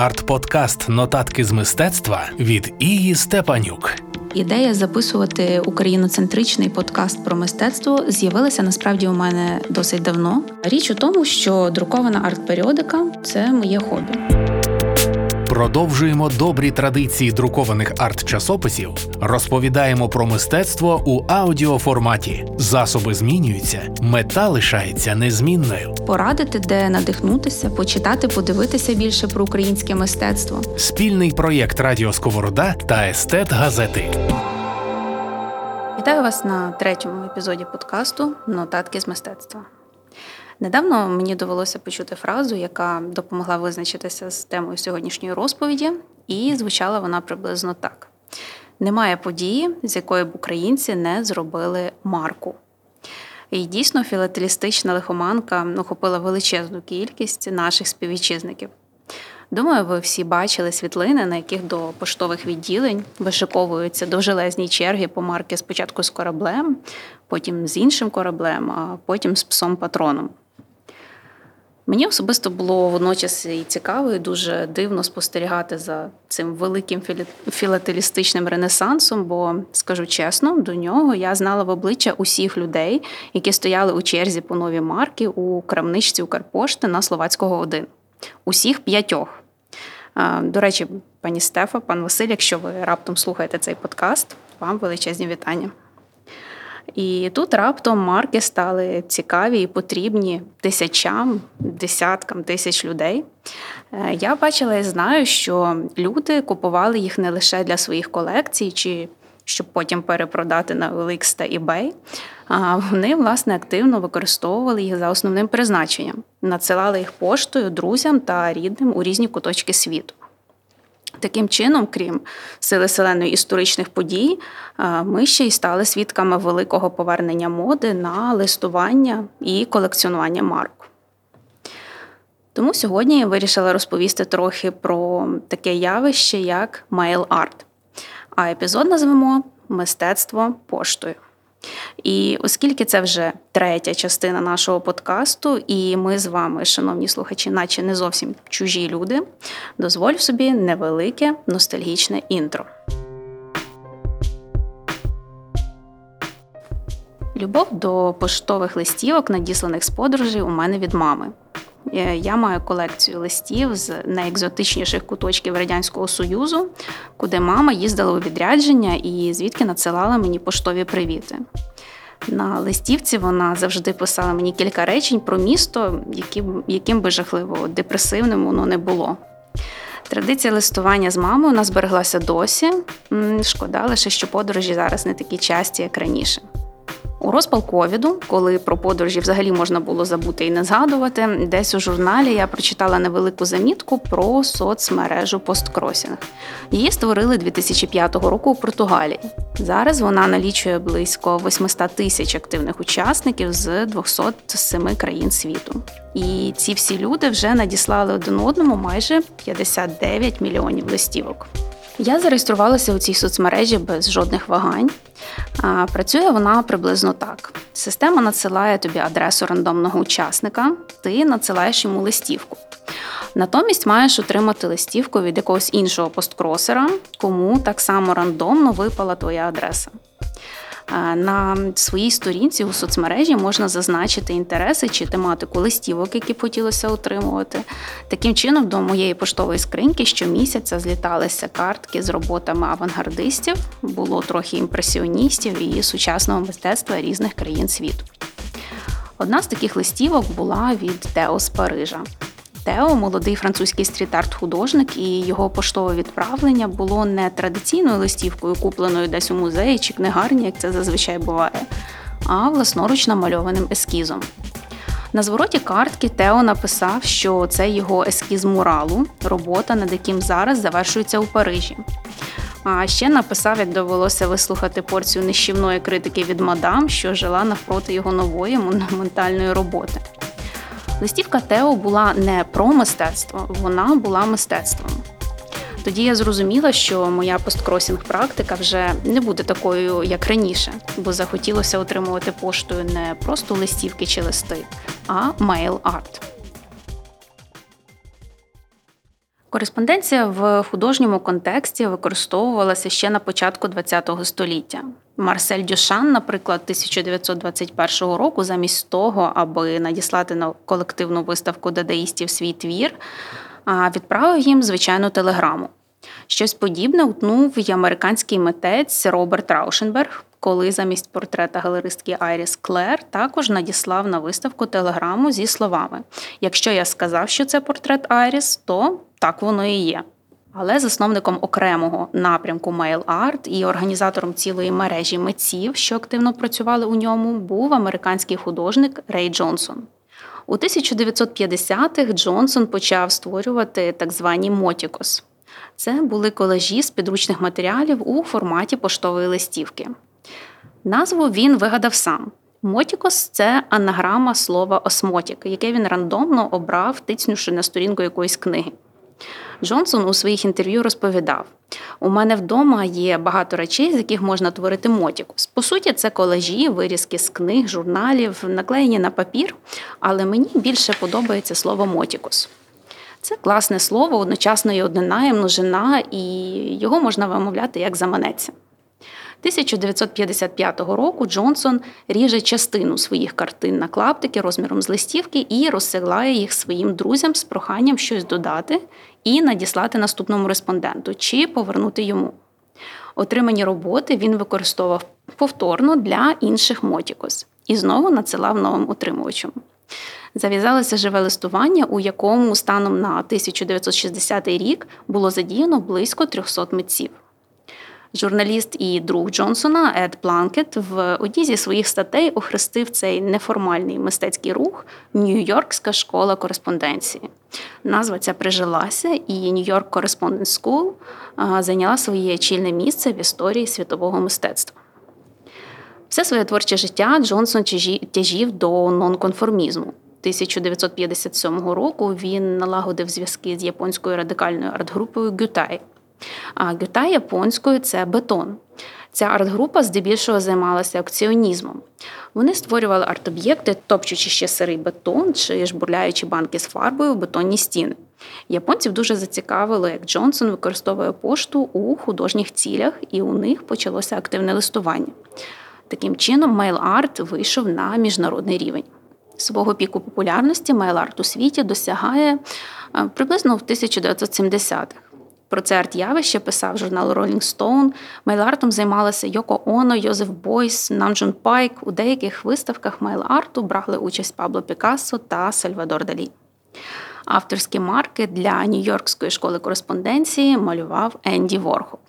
Арт-подкаст Нотатки з мистецтва від Ії Степанюк. Ідея записувати україноцентричний подкаст про мистецтво з'явилася насправді у мене досить давно. Річ у тому, що друкована арт-періодика це моє хобі. Продовжуємо добрі традиції друкованих арт-часописів, розповідаємо про мистецтво у аудіоформаті. Засоби змінюються, мета лишається незмінною. Порадити, де надихнутися, почитати, подивитися більше про українське мистецтво. Спільний проєкт Радіо Сковорода та Естет Газети. Вітаю вас на третьому епізоді подкасту Нотатки з мистецтва. Недавно мені довелося почути фразу, яка допомогла визначитися з темою сьогоднішньої розповіді, і звучала вона приблизно так: немає події, з якої б українці не зробили марку. І дійсно філателістична лихоманка охопила величезну кількість наших співвітчизників. Думаю, ви всі бачили світлини, на яких до поштових відділень вишиковуються довжелезні черги по марки спочатку з кораблем, потім з іншим кораблем, а потім з псом патроном. Мені особисто було водночас і цікаво, і дуже дивно спостерігати за цим великим філателістичним ренесансом, бо скажу чесно, до нього я знала в обличчя усіх людей, які стояли у черзі по нові марки у крамничці Укрпошти на Словацького 1. Усіх п'ятьох. До речі, пані Стефа, пан Василь, якщо ви раптом слухаєте цей подкаст, вам величезні вітання. І тут раптом марки стали цікаві і потрібні тисячам, десяткам тисяч людей. Е, я бачила і знаю, що люди купували їх не лише для своїх колекцій, чи щоб потім перепродати на OLX та eBay, а вони власне активно використовували їх за основним призначенням, надсилали їх поштою друзям та рідним у різні куточки світу. Таким чином, крім сили селеної історичних подій, ми ще й стали свідками великого повернення моди на листування і колекціонування марок. Тому сьогодні я вирішила розповісти трохи про таке явище, як mail-арт. А епізод назвемо Мистецтво поштою. І оскільки це вже третя частина нашого подкасту, і ми з вами, шановні слухачі, наче не зовсім чужі люди, дозволь собі невелике ностальгічне інтро. Любов до поштових листівок, надісланих з подорожей, у мене від мами. Е, я маю колекцію листів з найекзотичніших куточків Радянського Союзу, куди мама їздила у відрядження і звідки надсилала мені поштові привіти. На листівці вона завжди писала мені кілька речень про місто, яким, яким би жахливо депресивним воно не було. Традиція листування з мамою у нас збереглася досі. Шкода лише, що подорожі зараз не такі часті, як раніше. Розпал ковіду, коли про подорожі взагалі можна було забути і не згадувати, десь у журналі я прочитала невелику замітку про соцмережу посткросінг. Її створили 2005 року у Португалії. Зараз вона налічує близько 800 тисяч активних учасників з 207 країн світу. І ці всі люди вже надіслали один одному майже 59 мільйонів листівок. Я зареєструвалася у цій соцмережі без жодних вагань. Працює вона приблизно так: система надсилає тобі адресу рандомного учасника, ти надсилаєш йому листівку. Натомість маєш отримати листівку від якогось іншого посткросера, кому так само рандомно випала твоя адреса. На своїй сторінці у соцмережі можна зазначити інтереси чи тематику листівок, які хотілося отримувати. Таким чином, до моєї поштової скриньки щомісяця зліталися картки з роботами авангардистів, було трохи імпресіоністів і сучасного мистецтва різних країн світу. Одна з таких листівок була від Тео з Парижа. Тео, молодий французький стріт-арт-художник, і його поштове відправлення було не традиційною листівкою, купленою десь у музеї чи книгарні, як це зазвичай буває, а власноруч намальованим ескізом. На звороті картки Тео написав, що це його ескіз муралу, робота, над яким зараз завершується у Парижі. А ще написав, як довелося вислухати порцію нищівної критики від мадам, що жила навпроти його нової монументальної роботи. Листівка Тео була не про мистецтво, вона була мистецтвом. Тоді я зрозуміла, що моя посткросінг практика вже не буде такою, як раніше, бо захотілося отримувати поштою не просто листівки чи листи, а мейл-арт. Кореспонденція в художньому контексті використовувалася ще на початку ХХ століття. Марсель Дюшан, наприклад, 1921 року, замість того, аби надіслати на колективну виставку дадаїстів свій твір, відправив їм звичайну телеграму. Щось подібне утнув і американський митець Роберт Раушенберг, коли замість портрета галеристки Айріс Клер також надіслав на виставку телеграму зі словами: Якщо я сказав, що це портрет Айріс, то так воно і є. Але засновником окремого напрямку Mail Art і організатором цілої мережі митців, що активно працювали у ньому, був американський художник Рей Джонсон. У 1950-х Джонсон почав створювати так звані мотікос. Це були колажі з підручних матеріалів у форматі поштової листівки. Назву він вигадав сам. Мотікос це анаграма слова осмотік, яке він рандомно обрав, тицнувши на сторінку якоїсь книги. Джонсон у своїх інтерв'ю розповідав: у мене вдома є багато речей, з яких можна творити мотікос. По суті, це колажі, вирізки з книг, журналів, наклеєні на папір, але мені більше подобається слово мотікус. Це класне слово, одночасно і однина, і і його можна вимовляти як заманеться. 1955 року Джонсон ріже частину своїх картин на клаптики розміром з листівки і розсилає їх своїм друзям з проханням щось додати і надіслати наступному респонденту чи повернути йому. Отримані роботи він використовував повторно для інших мотікос і знову надсилав новим отримувачам. Зав'язалося живе листування, у якому станом на 1960 рік було задіяно близько 300 митців. Журналіст і друг Джонсона Ед Планкет в одній зі своїх статей охрестив цей неформальний мистецький рух Нью-Йоркська школа кореспонденції. Назва ця прижилася, і Нью-Йорк Correspondence School зайняла своє чільне місце в історії світового мистецтва. Все своє творче життя Джонсон тяжів до нонконформізму. 1957 року він налагодив зв'язки з японською радикальною арт-групою Гютай. А гюта японською це бетон. Ця арт-група здебільшого займалася акціонізмом. Вони створювали арт-об'єкти, топчучи ще сирий бетон чи жбурляючи банки з фарбою в бетонні стіни. Японців дуже зацікавило, як Джонсон використовує пошту у художніх цілях, і у них почалося активне листування. Таким чином, мейл-арт вийшов на міжнародний рівень. Свого піку популярності мейл-арт у світі досягає приблизно в 1970-х. Про це арт-явище писав журнал Rolling Stone. Мейл-артом займалися Йоко Оно, Йозеф Бойс, Намджун Пайк. У деяких виставках мейл-арту брали участь Пабло Пікассо та Сальвадор Далі. Авторські марки для Нью-Йоркської школи кореспонденції малював Енді Ворхол.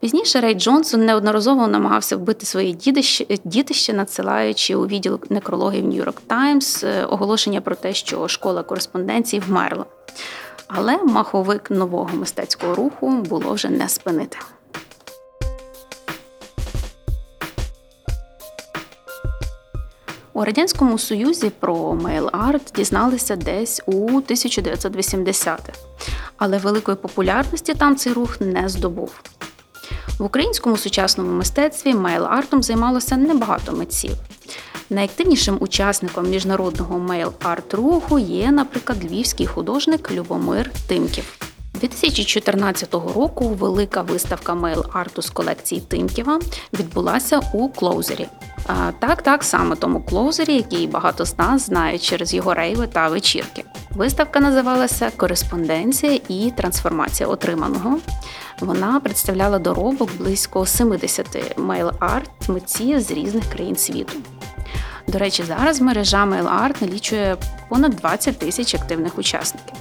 Пізніше Рей Джонсон неодноразово намагався вбити дідище, дітище, надсилаючи у відділ некрологів Нью-Йорк Таймс оголошення про те, що школа кореспонденції вмерла. Але маховик нового мистецького руху було вже не спинити. У Радянському Союзі про мейл-арт дізналися десь у 1980-х, але великої популярності там цей рух не здобув. В українському сучасному мистецтві мейл-артом займалося небагато митців. Найактивнішим учасником міжнародного мейл-арт руху є, наприклад, львівський художник Любомир Тимків. 2014 року велика виставка мейл-арту з колекції Тимківа відбулася у Клоузері. Так, так саме тому Клоузері, який багато з нас знають через його рейви та вечірки. Виставка називалася Кореспонденція і трансформація отриманого. Вона представляла доробок близько 70 мейл-арт митців з різних країн світу. До речі, зараз мережа MailArt налічує понад 20 тисяч активних учасників.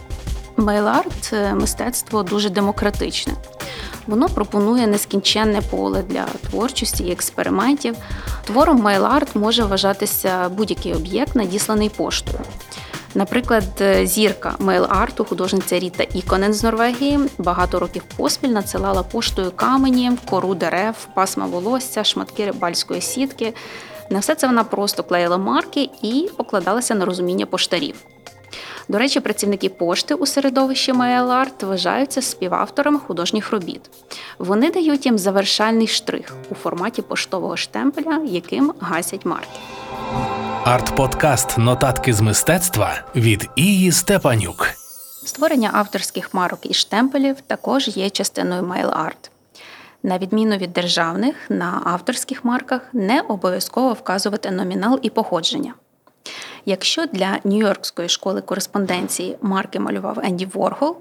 MailArt – мистецтво дуже демократичне. Воно пропонує нескінченне поле для творчості і експериментів. Твором MailArt може вважатися будь-який об'єкт, надісланий поштою. Наприклад, зірка мейл-арту, художниця Ріта Іконен з Норвегії, багато років поспіль надсилала поштою камені, кору дерев, пасма волосся, шматки рибальської сітки. На все це вона просто клеїла марки і покладалася на розуміння поштарів. До речі, працівники пошти у середовищі MailArt вважаються співавторами художніх робіт. Вони дають їм завершальний штрих у форматі поштового штемпеля, яким гасять марки. Арт-подкаст Нотатки з мистецтва від Ії Степанюк. Створення авторських марок і штемпелів також є частиною mail-art. На відміну від державних, на авторських марках не обов'язково вказувати номінал і походження. Якщо для Нью-Йоркської школи кореспонденції марки малював Енді Воргол,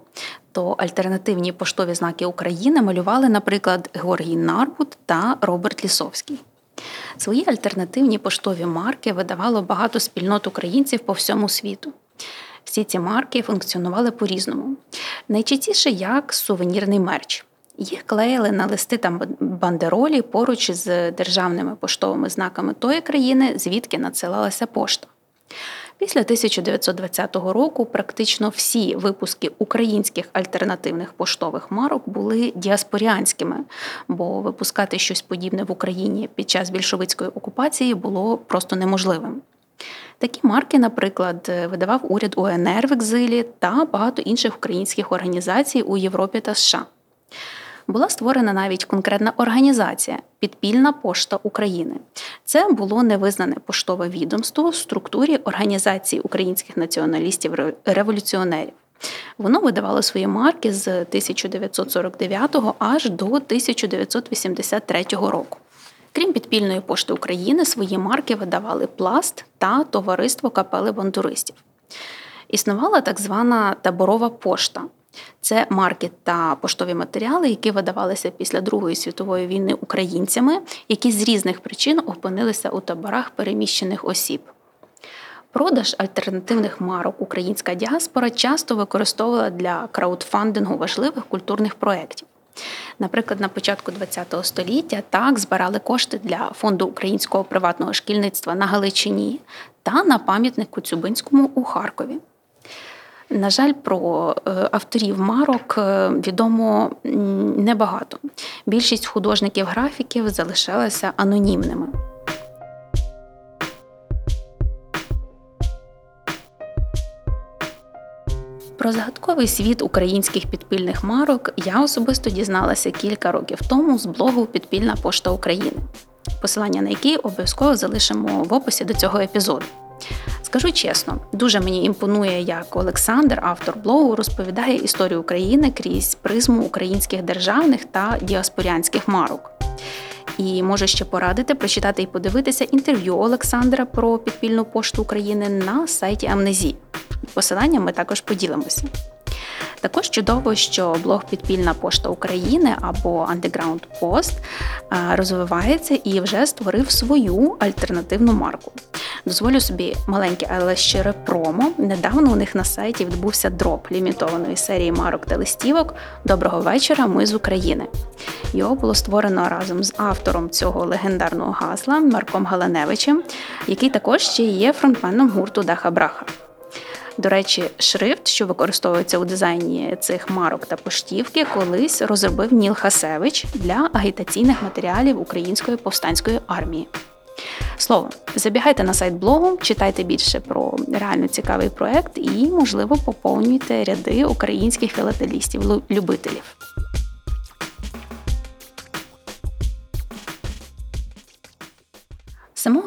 то альтернативні поштові знаки України малювали, наприклад, Георгій Нарбут та Роберт Лісовський. Свої альтернативні поштові марки видавало багато спільнот українців по всьому світу. Всі ці марки функціонували по-різному. Найчастіше як сувенірний мерч. Їх клеїли на листи та бандеролі поруч з державними поштовими знаками тої країни, звідки надсилалася пошта. Після 1920 року практично всі випуски українських альтернативних поштових марок були діаспоріанськими, бо випускати щось подібне в Україні під час більшовицької окупації було просто неможливим. Такі марки, наприклад, видавав уряд УНР в екзилі та багато інших українських організацій у Європі та США. Була створена навіть конкретна організація Підпільна пошта України. Це було невизнане поштове відомство в структурі Організації українських націоналістів-революціонерів. Воно видавало свої марки з 1949 аж до 1983 року. Крім підпільної пошти України, свої марки видавали пласт та товариство капели бандуристів. Існувала так звана таборова пошта. Це марки та поштові матеріали, які видавалися після Другої світової війни українцями, які з різних причин опинилися у таборах переміщених осіб. Продаж альтернативних марок українська діаспора часто використовувала для краудфандингу важливих культурних проєктів. Наприклад, на початку ХХ століття так збирали кошти для фонду українського приватного шкільництва на Галичині та на пам'ятник Коцюбинському у Харкові. На жаль, про е, авторів марок е, відомо небагато. Більшість художників-графіків залишалася анонімними. Про загадковий світ українських підпільних марок я особисто дізналася кілька років тому з блогу Підпільна пошта України, посилання на який обов'язково залишимо в описі до цього епізоду. Скажу чесно, дуже мені імпонує, як Олександр, автор блогу, розповідає історію України крізь призму українських державних та діаспорянських марок. І можу ще порадити прочитати і подивитися інтерв'ю Олександра про підпільну пошту України на сайті Амнезі. Посилання ми також поділимося. Також чудово, що блог Підпільна пошта України або Underground Post розвивається і вже створив свою альтернативну марку. Дозволю собі маленьке, але щире промо. Недавно у них на сайті відбувся дроп лімітованої серії марок та листівок Доброго вечора. Ми з України. Його було створено разом з автором цього легендарного гасла Марком Галаневичем, який також ще є фронтменом гурту Даха Браха. До речі, шрифт, що використовується у дизайні цих марок та поштівки, колись розробив Ніл Хасевич для агітаційних матеріалів Української повстанської армії. Словом, забігайте на сайт блогу, читайте більше про реально цікавий проект і, можливо, поповнюйте ряди українських філателістів-любителів.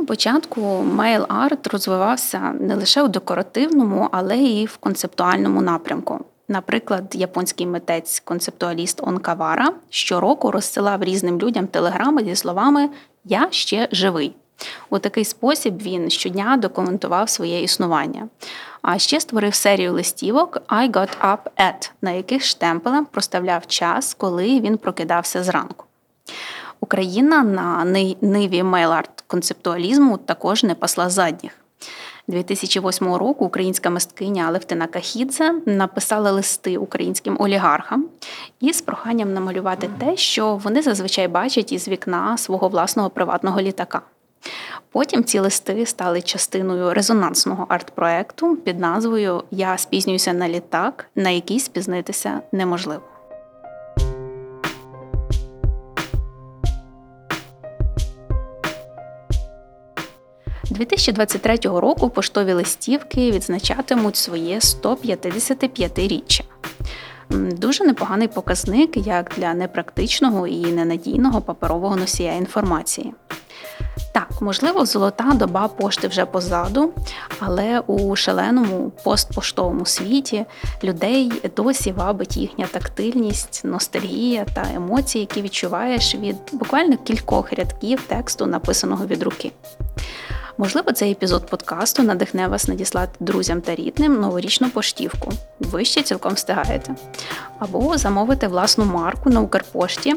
Початку mail арт розвивався не лише у декоративному, але й в концептуальному напрямку. Наприклад, японський митець-концептуаліст Онкавара щороку розсилав різним людям телеграми зі словами Я ще живий. У такий спосіб він щодня документував своє існування. А ще створив серію листівок I got up at, на яких штемпелем проставляв час, коли він прокидався зранку. Україна на ниві мейларт концептуалізму також не пасла задніх. 2008 року українська мисткиня Левтина Кахідзе написала листи українським олігархам із проханням намалювати те, що вони зазвичай бачать із вікна свого власного приватного літака. Потім ці листи стали частиною резонансного арт-проекту під назвою Я спізнююся на літак, на який спізнитися неможливо. «2023 року поштові листівки відзначатимуть своє 155-річчя. Дуже непоганий показник як для непрактичного і ненадійного паперового носія інформації. Так, можливо, золота доба пошти вже позаду, але у шаленому постпоштовому світі людей досі вабить їхня тактильність, ностальгія та емоції, які відчуваєш від буквально кількох рядків тексту, написаного від руки. Можливо, цей епізод подкасту надихне вас надіслати друзям та рідним новорічну поштівку. Ви ще цілком встигаєте. Або замовити власну марку на Укрпошті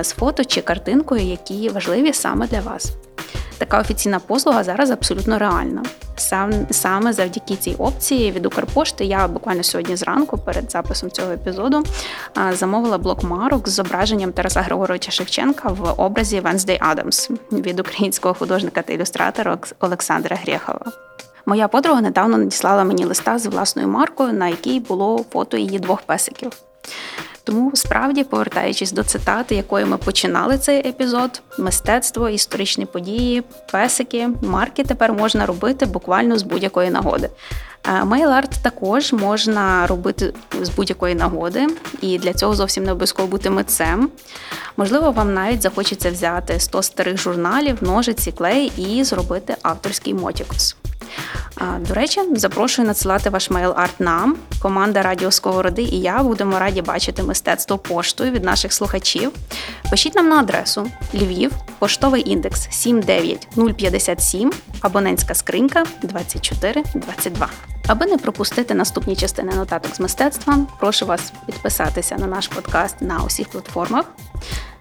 з фото чи картинкою, які важливі саме для вас. Така офіційна послуга зараз абсолютно реальна. Сам саме завдяки цій опції від Укрпошти я буквально сьогодні зранку, перед записом цього епізоду, замовила блок марок з зображенням Тараса Григоровича Шевченка в образі Венсдей Адамс від українського художника та ілюстратора Олександра Грєхова. Моя подруга недавно надіслала мені листа з власною маркою, на якій було фото її двох песиків. Тому справді, повертаючись до цитати, якою ми починали цей епізод, мистецтво, історичні події, песики, марки тепер можна робити буквально з будь-якої нагоди. Мейл-арт також можна робити з будь-якої нагоди, і для цього зовсім не обов'язково бути митцем. Можливо, вам навіть захочеться взяти 100 старих журналів, ножиці, клей і зробити авторський мотікус. До речі, запрошую надсилати ваш мейл-арт нам. Команда Радіо Сковороди і я будемо раді бачити мистецтво поштою від наших слухачів. Пишіть нам на адресу Львів, поштовий індекс 79057, абонентська скринька 2422. Аби не пропустити наступні частини нотаток з мистецтва, прошу вас підписатися на наш подкаст на усіх платформах.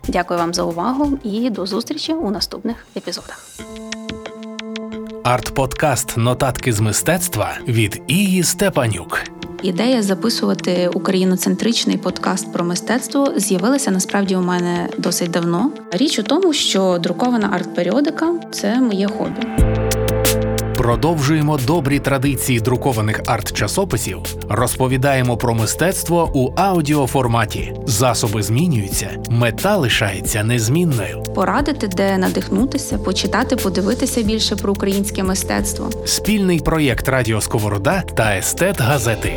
Дякую вам за увагу і до зустрічі у наступних епізодах. Арт-подкаст Нотатки з мистецтва від Ії Степанюк. Ідея записувати україноцентричний подкаст про мистецтво з'явилася насправді у мене досить давно. Річ у тому, що друкована арт-періодика це моє хобі. Продовжуємо добрі традиції друкованих арт-часописів, розповідаємо про мистецтво у аудіоформаті. Засоби змінюються, мета лишається незмінною. Порадити, де надихнутися, почитати, подивитися більше про українське мистецтво. Спільний проєкт Радіо Сковорода та Естет Газети.